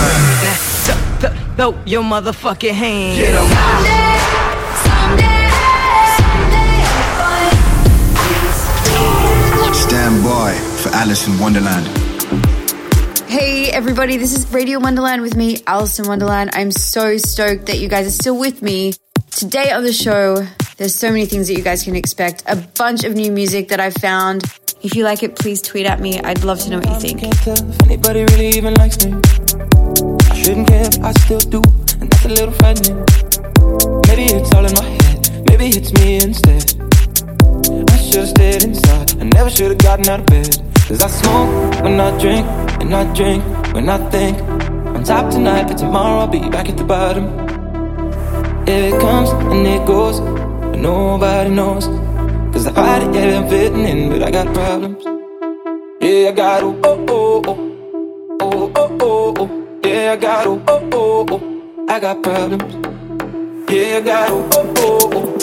Radio Wonderland. Throw your motherfucking hands. Stand by for Alison Wonderland. Hey everybody, this is Radio Wonderland with me, Alison Wonderland. I'm so stoked that you guys are still with me. Today on the show, there's so many things that you guys can expect. A bunch of new music that I've found. If you like it, please tweet at me. I'd love to know what you think. Shouldn't care, I still do, and that's a little frightening. Maybe it's all in my head, maybe it's me instead. I should've stayed inside, I never should've gotten out of bed. Cause I smoke when I drink, and I drink when I think. On top tonight, but tomorrow I'll be back at the bottom. It comes and it goes, but nobody knows. Cause I fight it, yeah, I'm fitting in, but I got problems. Yeah, I got oh, oh, oh, oh. Oh, oh, oh, oh. Yeah, I got oh, oh, oh, oh. I got problems. Yeah, I got oh, oh, oh, oh.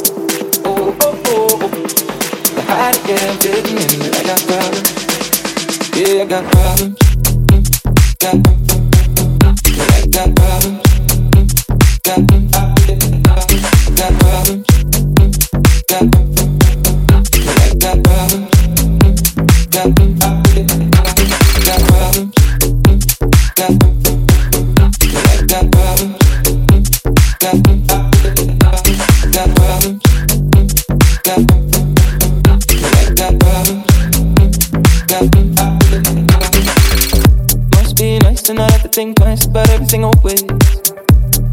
Oh, oh, oh, oh. Fight it, yeah, I'm fitting in, but I got problems. Yeah, I got problems. Mm, Got problems. I. Mm. Mm. Mm. Got problems. Mm, Got problems. Must be nice to not have to think twice about everything always.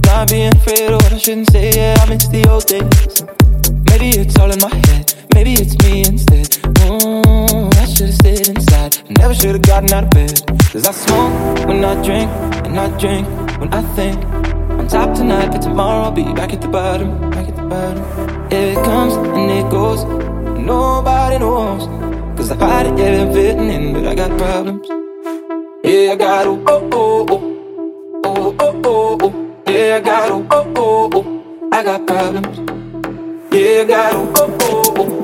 Not being afraid of what I shouldn't say, yeah, I miss the old days. Maybe it's all in my head, maybe it's me instead. Mm, I should've stayed inside, never should've gotten out of bed. Cause I smoke when I drink, and I drink when I think. On top tonight, but tomorrow I'll be back at the bottom, back at the bottom. It comes and it goes, nobody knows. Cause I fight it, yeah, I'm fitting in, but I got problems. Yeah, I got oh, oh, oh, oh. Oh, oh, oh, oh. Yeah, I got oh, oh, oh, oh. I got problems. Yeah, I got oh, oh, oh, oh.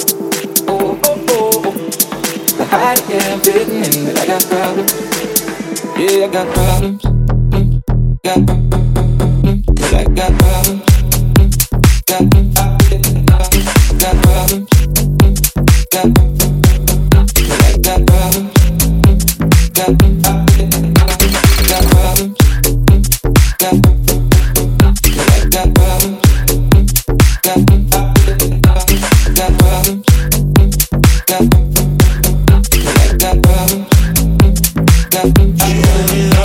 Oh, oh, oh. I hide it, yeah, I'm fitting in, but I got problems. Yeah, I got problems. Mm, Got problems. I got problems. Mm, Got problems. Got problems. Mm, Got problems. Got Got. Got Got got Got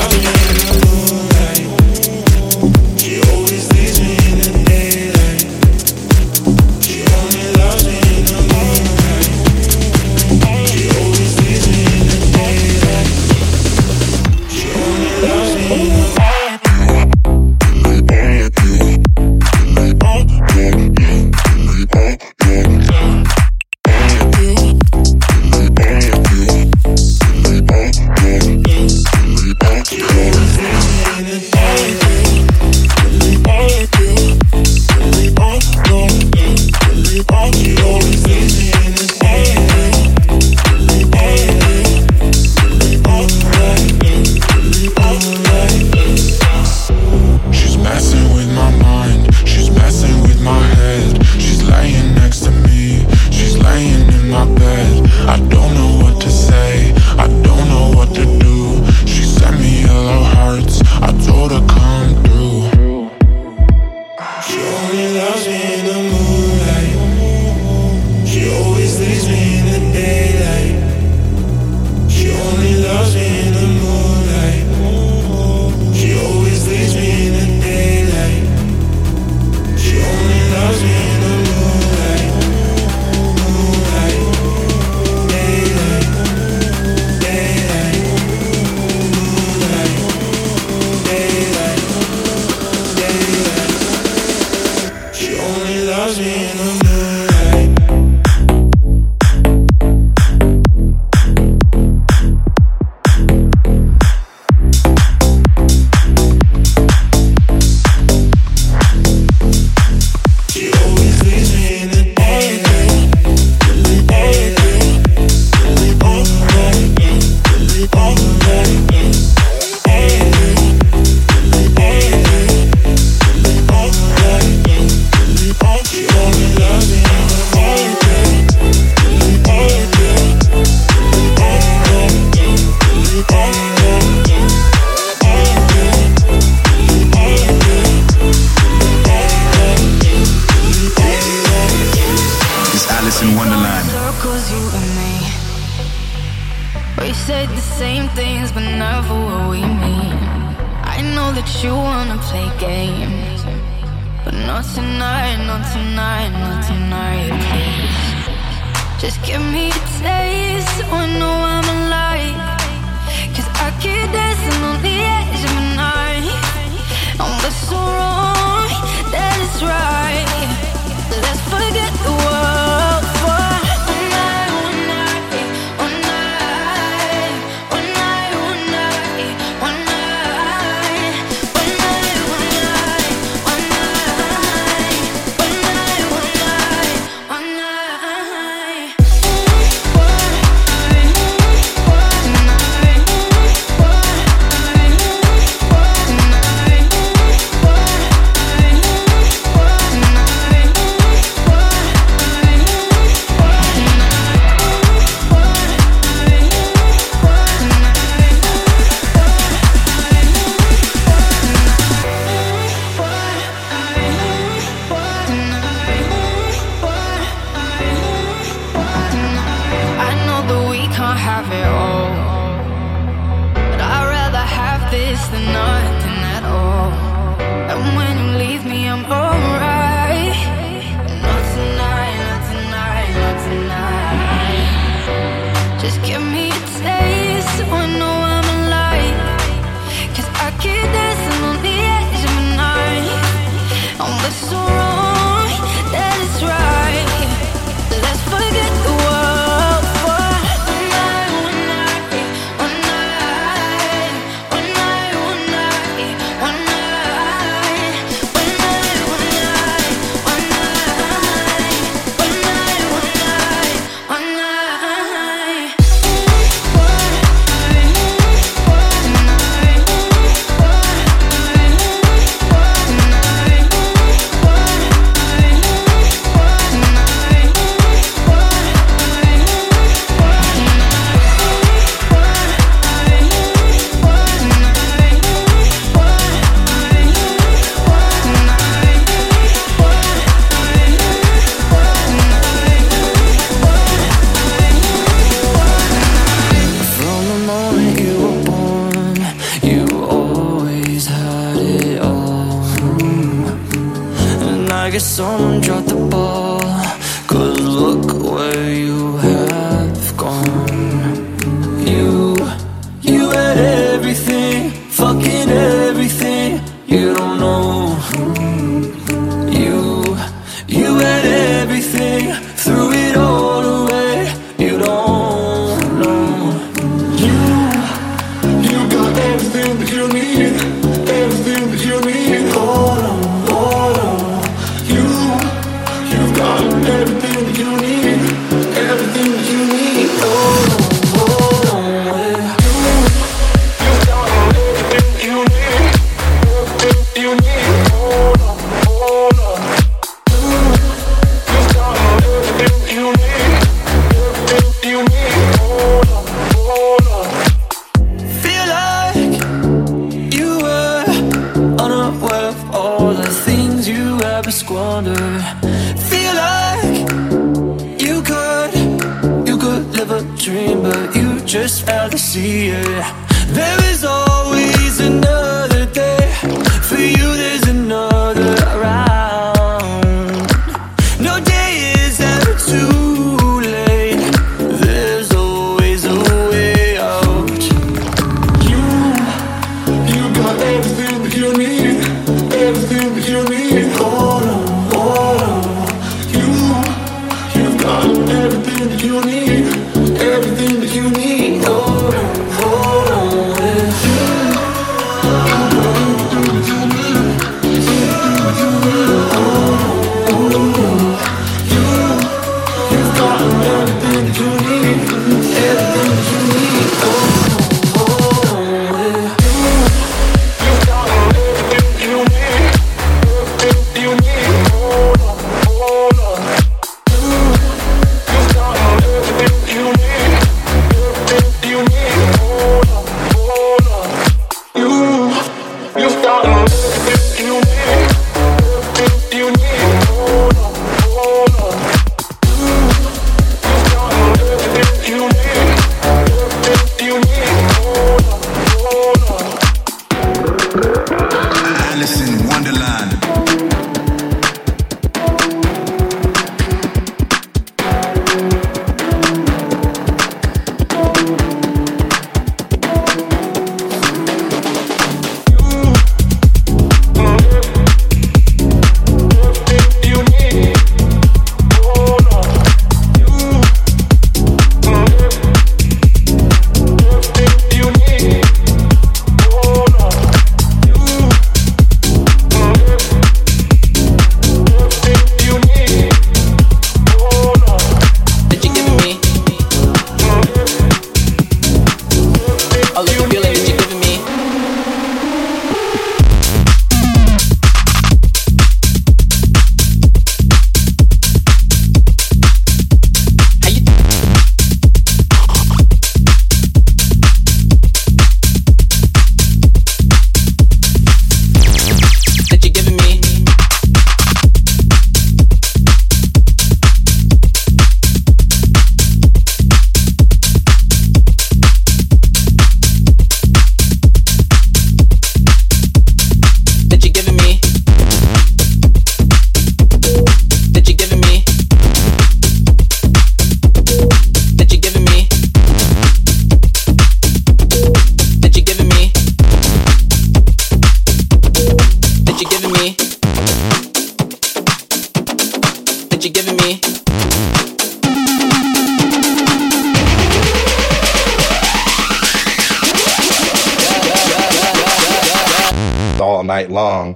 When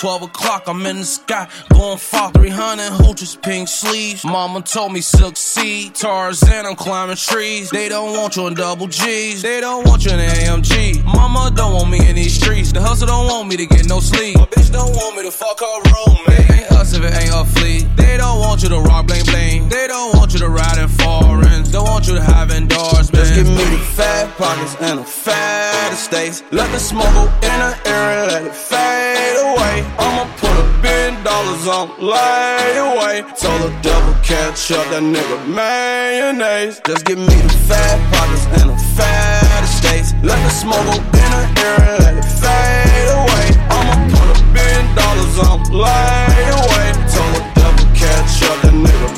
12 o'clock, I'm in the sky, going far. 300 hooches, pink sleeves. Mama told me succeed. Tarzan, I'm climbing trees. They don't want you in double G's. They don't want you in AMG. Mama don't want me in these streets. The hustle don't want me to get no sleep. My bitch don't want me to fuck her roommate. Ain't us if it ain't a fleet. They don't want you to rock bling bling. They don't want you to ride in foreigns. Don't want you to have endorsements. Just give me the fat pockets and the fat estates. Let the smoke go in the air and let it fade away. I'ma put a billion dollars on layaway. Told the devil catch up that nigga mayonnaise. Just give me the fat pockets and the fat estates. Let the smoke go in the air and let it fade away. I'ma put a billion dollars on layaway. Told the devil catch up that nigga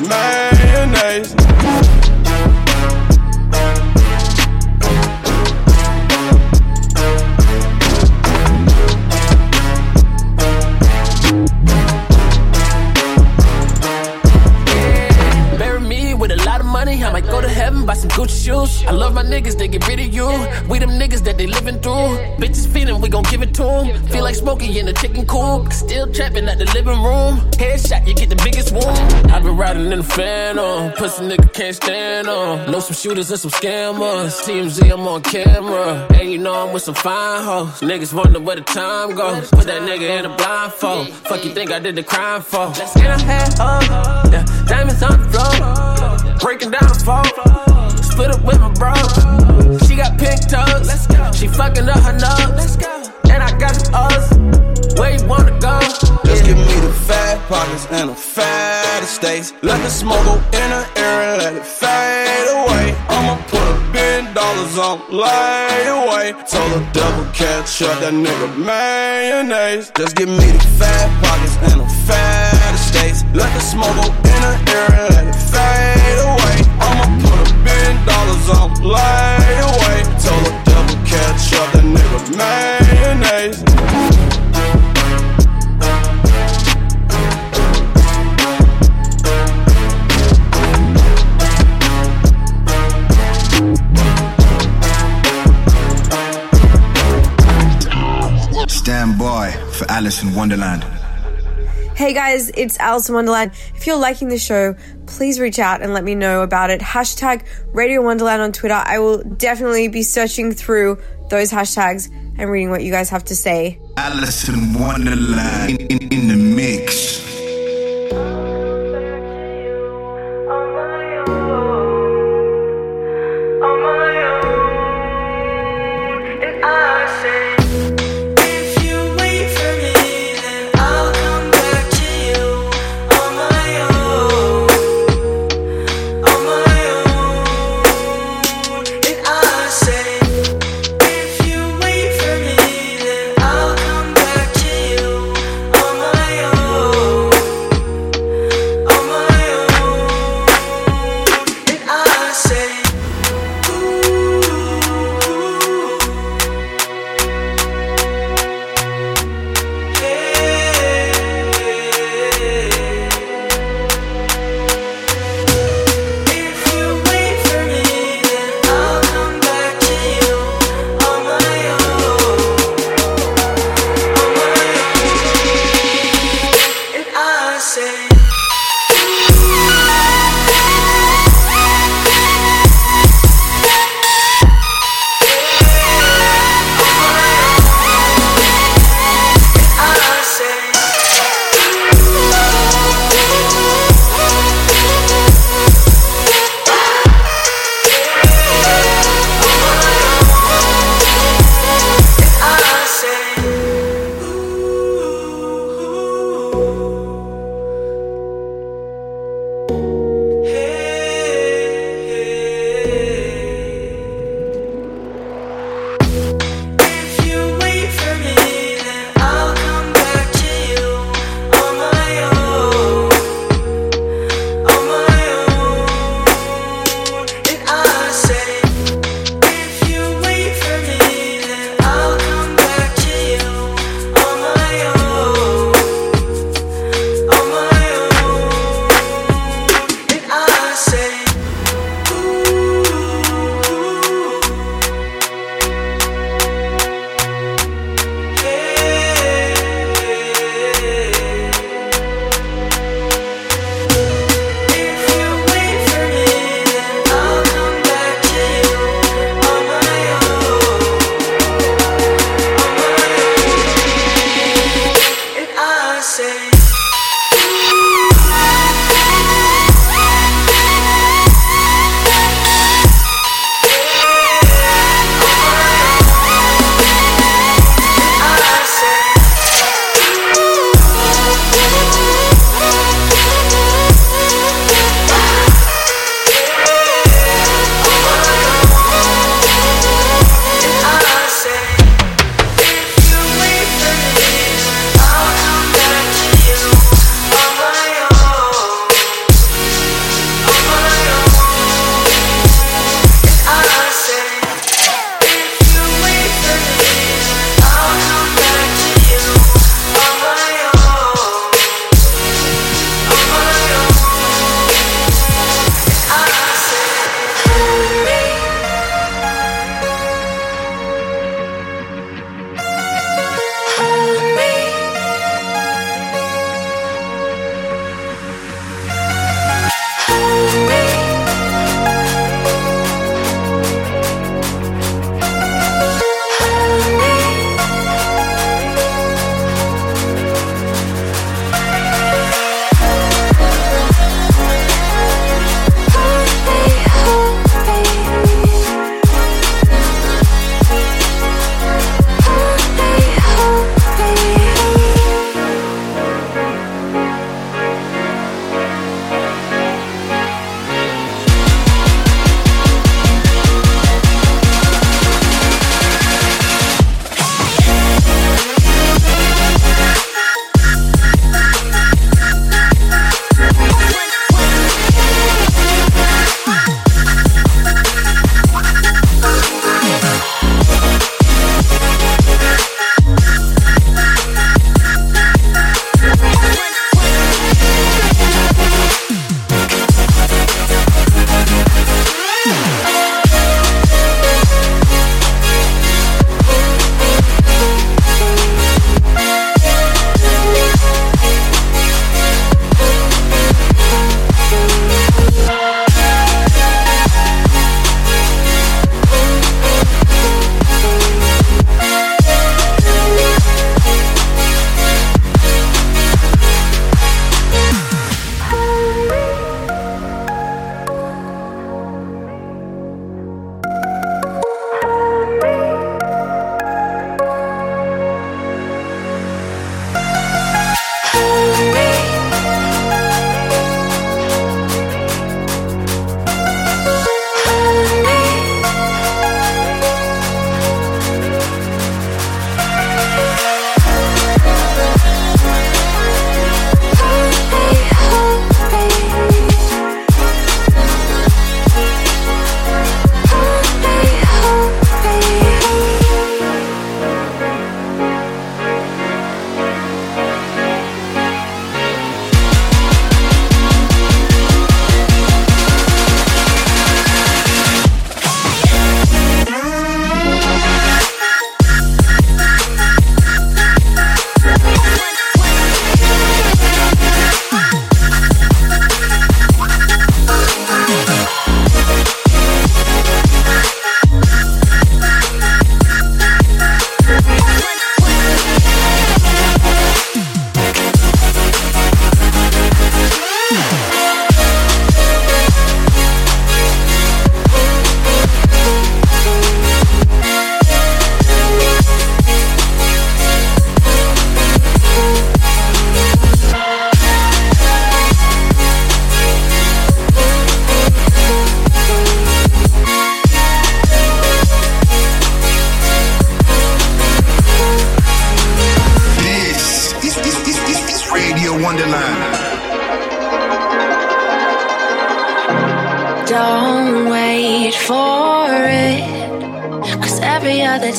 some Gucci shoes. I love my niggas, they get rid of you. We them niggas that they living through. Bitches feeding, we gon' give it to them. Feel like smoking in the chicken coop. Still trapping at the living room. Headshot, you get the biggest wound. i been riding in the phantom. Pussy nigga can't stand on. Know some shooters and some scammers. TMZ, I'm on camera. And you know I'm with some fine hoes. Niggas wonder where the time goes. Put that nigga in a blindfold. Fuck you think I did the crime for? Let's get a head up. Yeah, diamonds on the floor. Breaking down the phone. Split up with my bro. She got pink toes. She fucking up her nose. And I got some O's. Where you wanna go? Just give me the fat pockets and the fat estates. Let the smoke go in the air and let it fade away. I'ma put a billion dollars on lay away. Told the double catch up that nigga mayonnaise. Just give me the fat pockets and the fat estates. Let the smoke go in the air and let it fade away. I'ma put a billion dollars on lay away. Told the devil catch up that nigga mayonnaise. Stand by for Alison Wonderland. Hey guys, it's Alison Wonderland. If you're liking the show, please reach out and let me know about it. Hashtag Radio Wonderland on Twitter. I will definitely be searching through those hashtags and reading what you guys have to say. Alison Wonderland in, in, in the mix.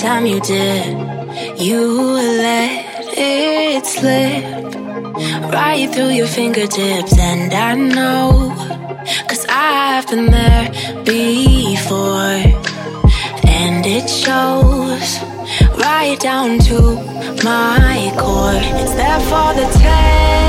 time you did, you let it slip right through your fingertips. And I know, cause I've been there before. And it shows right down to my core. It's there for the test.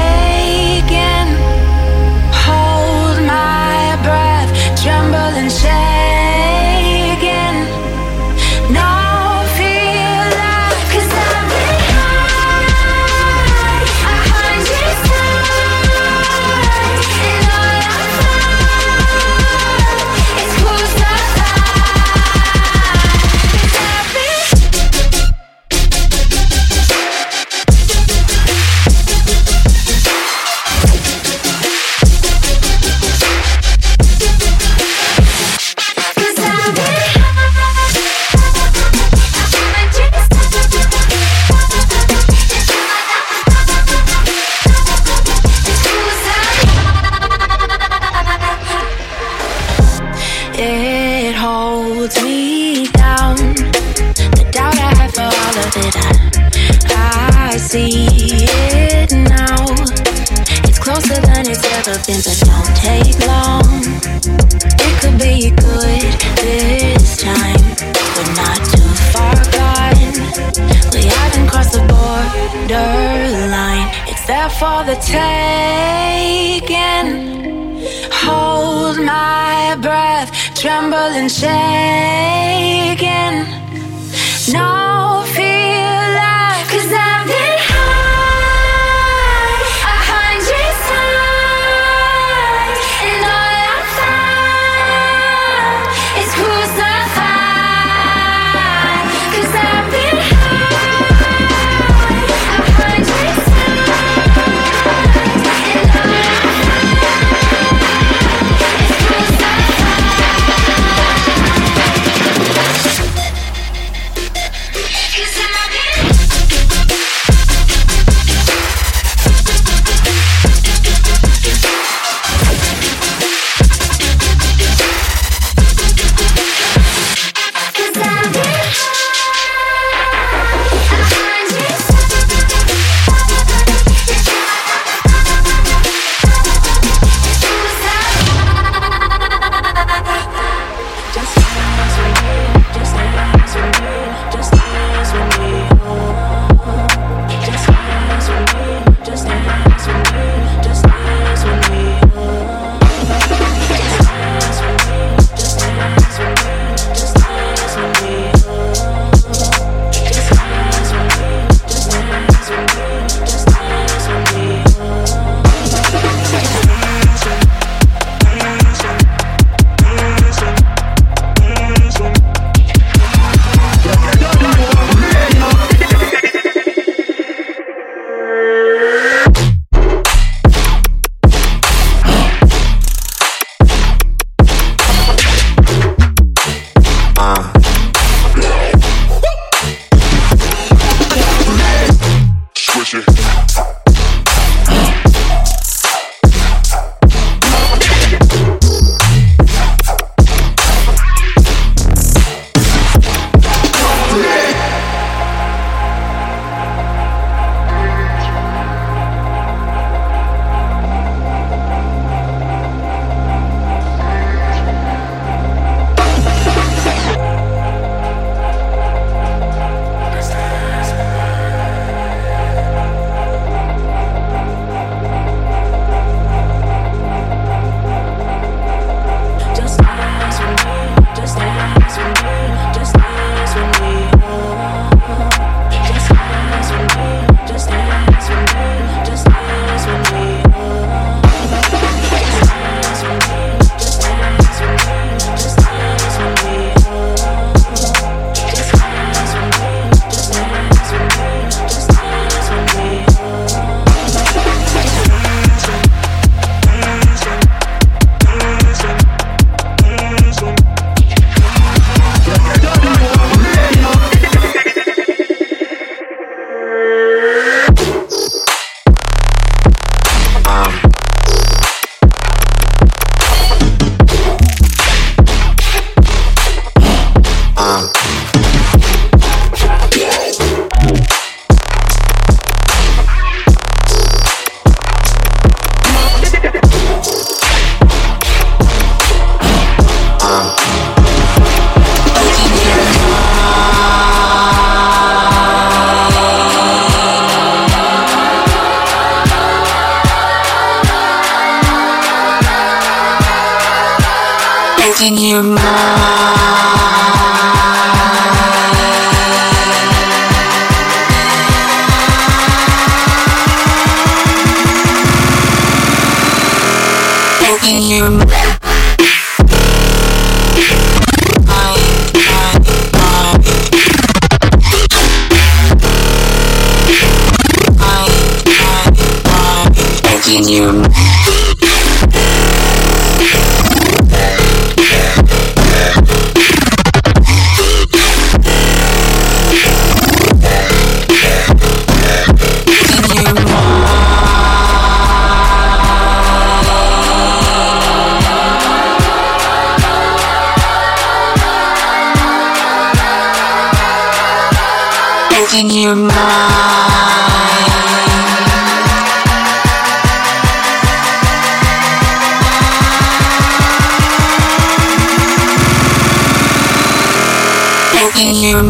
for the taking. Hold my breath, tremble and shaking. No. Your mind. Open your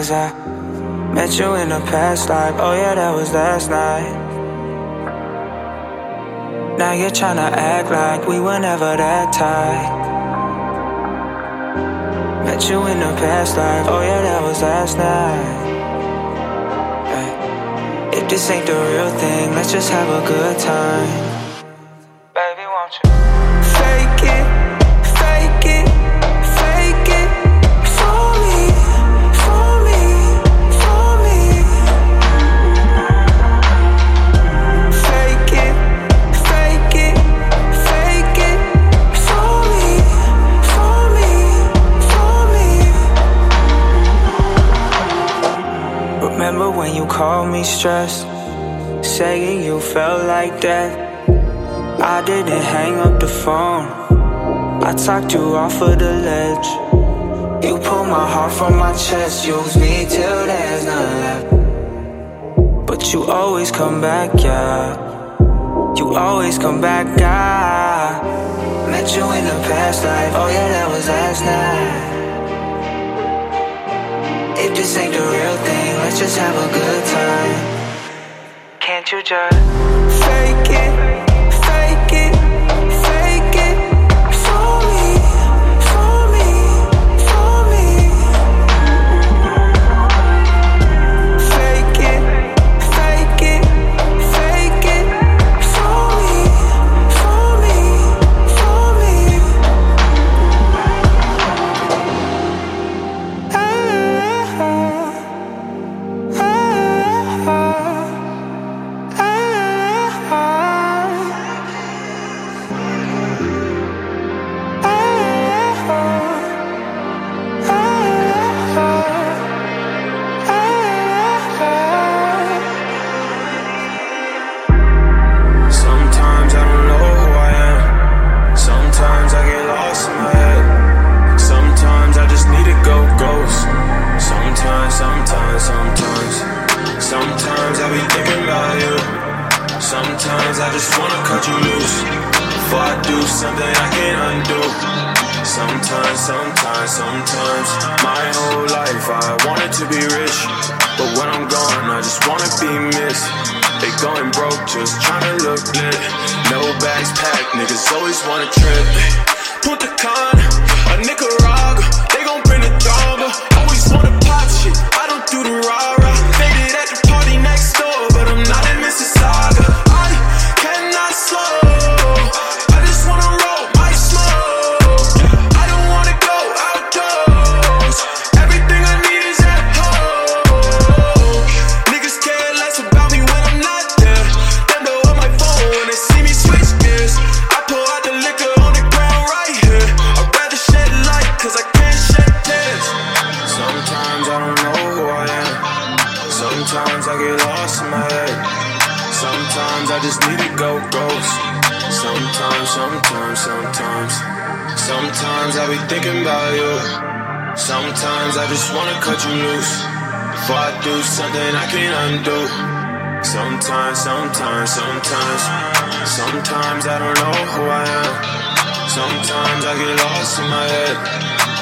Cause I met you in a past life. Oh, yeah, that was last night. Now you're trying to act like we were never that tight. Met you in a past life. Oh, yeah, that was last night. If this ain't the real thing, let's just have a good time. Just saying you felt like death. I didn't hang up the phone, I talked you off of the ledge. You pulled my heart from my chest, used me till there's none left. But you always come back, yeah. You always come back, yeah. Met you in the past life, oh yeah, that was last night. If this ain't the real thing, let's just have a good time you just fake it?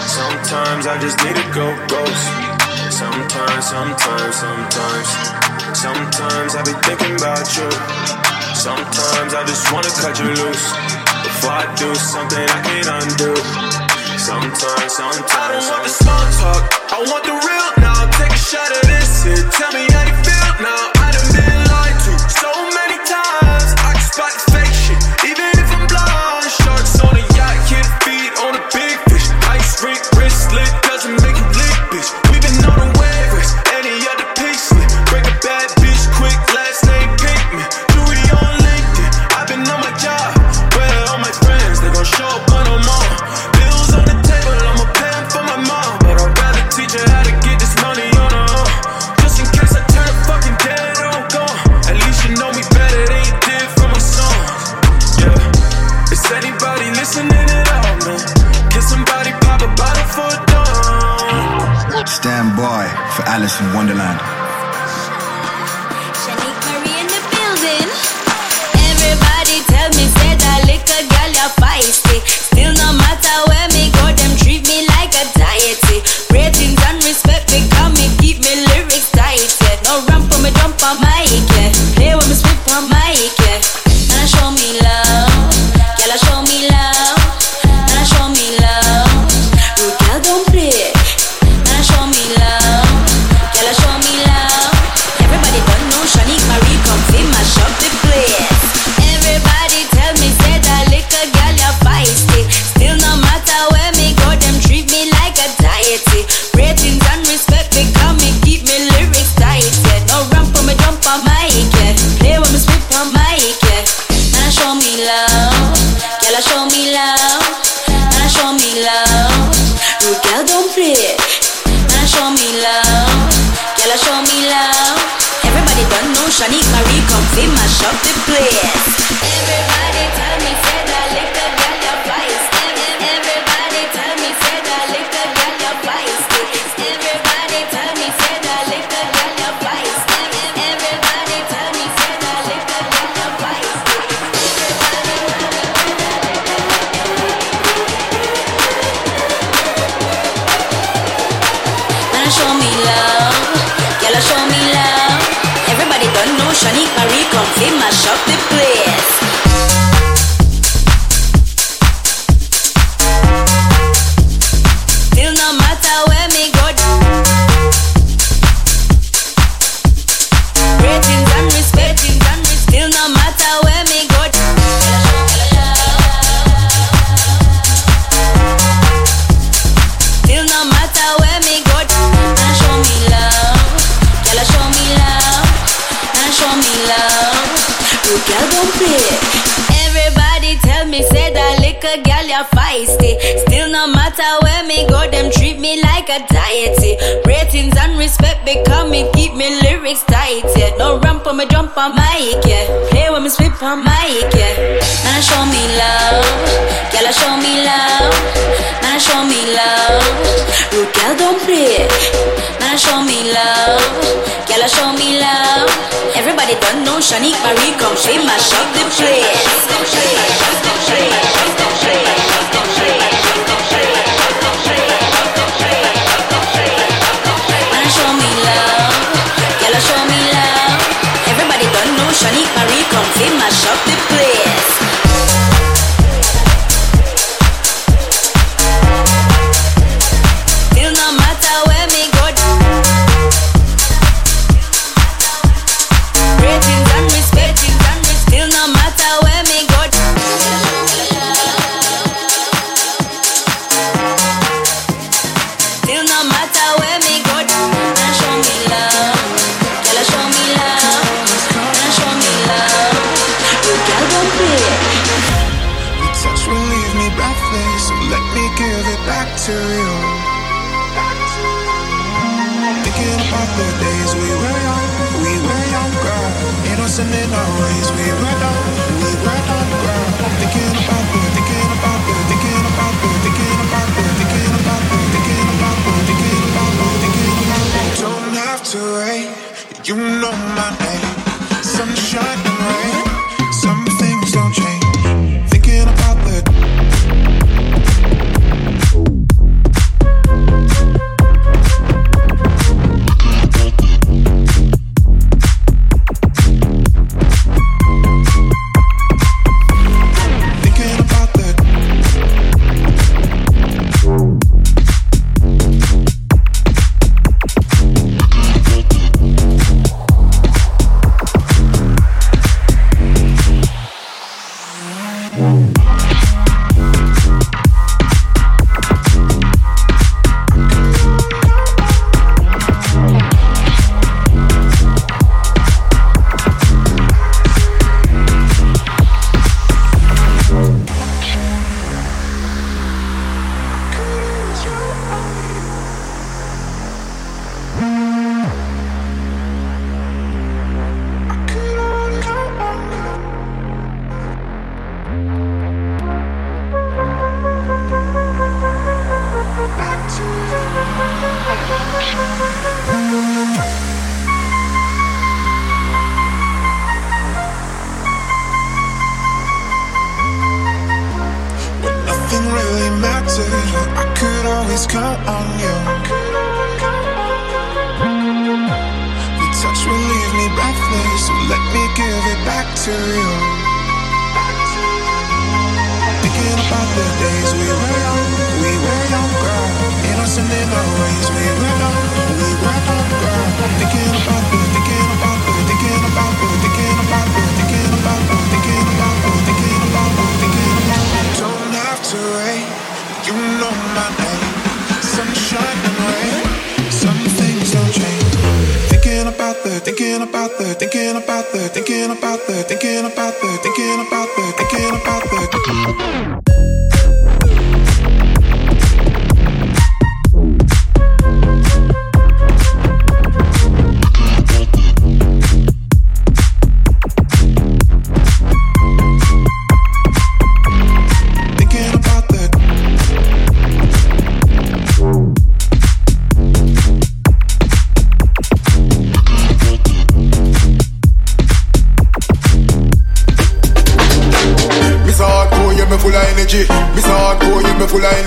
Sometimes I just need to go ghost. Sometimes, sometimes, sometimes. Sometimes I be thinking about you. Sometimes I just wanna cut you loose. Before I do something I can't undo. Sometimes, sometimes. I don't want the small talk. I want the real now. Take a shot of this hit. Tell me how you feel now. I done been. Shut it mic, yeah. Play with me, spit on mic, yeah. Man, show me love, girl, show me love. Man, show me love, rude girl, don't play. Man, show me love, girl, show me love. Everybody don't know Shanique Marie, come shake my shop the place.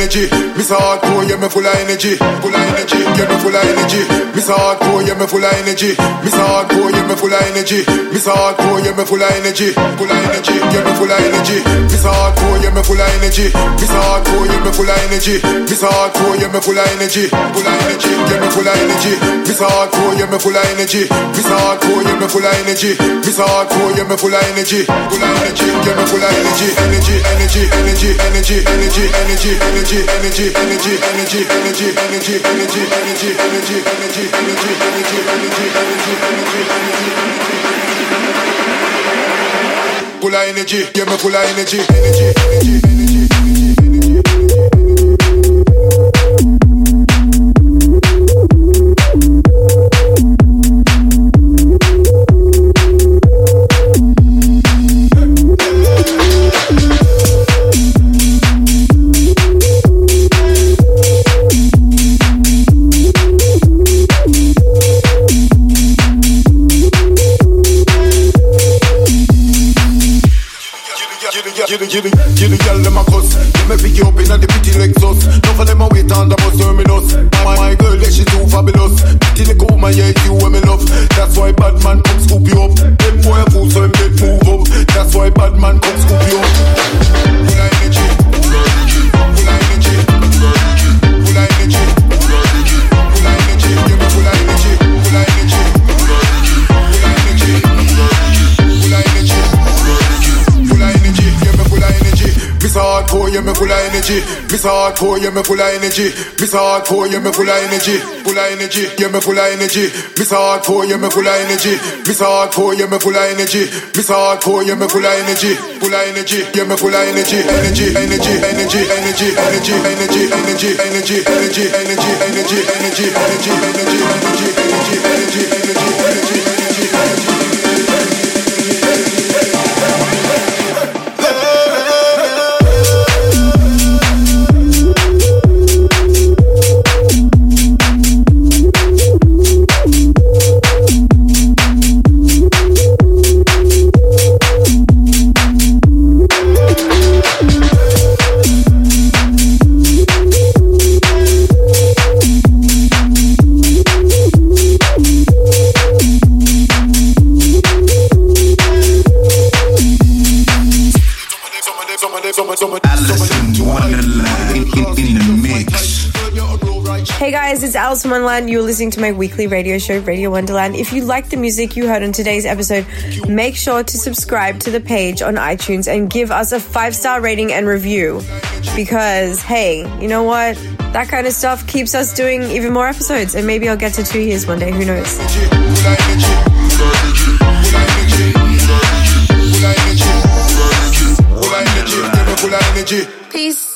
remedy Miss hardcore, yeah, me full of energy. Full of energy, yeah, me full of energy. Miss hardcore, yeah, me full of energy. Miss hardcore, yeah, me full of energy. Miss hardcore, yeah, me full of energy. Full of energy, yeah, me full of energy. Miss hardcore, yeah, me full of energy. Miss hardcore, yeah, me full of energy. Miss hardcore, yeah, me full of energy. Full of energy, yeah, me full of energy. Miss hardcore, yeah, me full of energy. Miss hardcore, yeah, me full of energy. Miss hardcore, yeah, me full of energy. Full of energy, yeah, me full of. Energy, energy, energy, energy, energy, energy, energy, energy, energy, energy, give me full of energy, energy, energy, energy. You the, you the, girl them a cuss. Let me pick you up in a the pretty Lexus. Of them a wait on the bus terminus. My, my girl, yeah, she too fabulous. Pretty little woman, yeah, you and me love. That's why bad man come scoop you up. Them boy a fool, so them dead move up. That's why bad man come scoop you up. Full energy Miss hardcore, yeah, me full of energy Miss hardcore, yeah, me full of energy Full of energy Yeah, me full of energy Miss hardcore, yeah, me full of energy Miss hardcore, yeah, me full of energy Miss hardcore, yeah, me full of energy Full of energy Yeah, me full of energy. energy Energy, energy, energy, energy, energy, energy, energy, energy, energy, energy, energy, energy, energy, energy, energy, energy, energy, energy, from Wonderland. You're listening to my weekly radio show, Radio Wonderland. If you like the music you heard on today's episode, make sure to subscribe to the page on iTunes and give us a five star rating and review. Because, hey, you know what? That kind of stuff keeps us doing even more episodes, and maybe I'll get to two years one day. Who knows? Peace.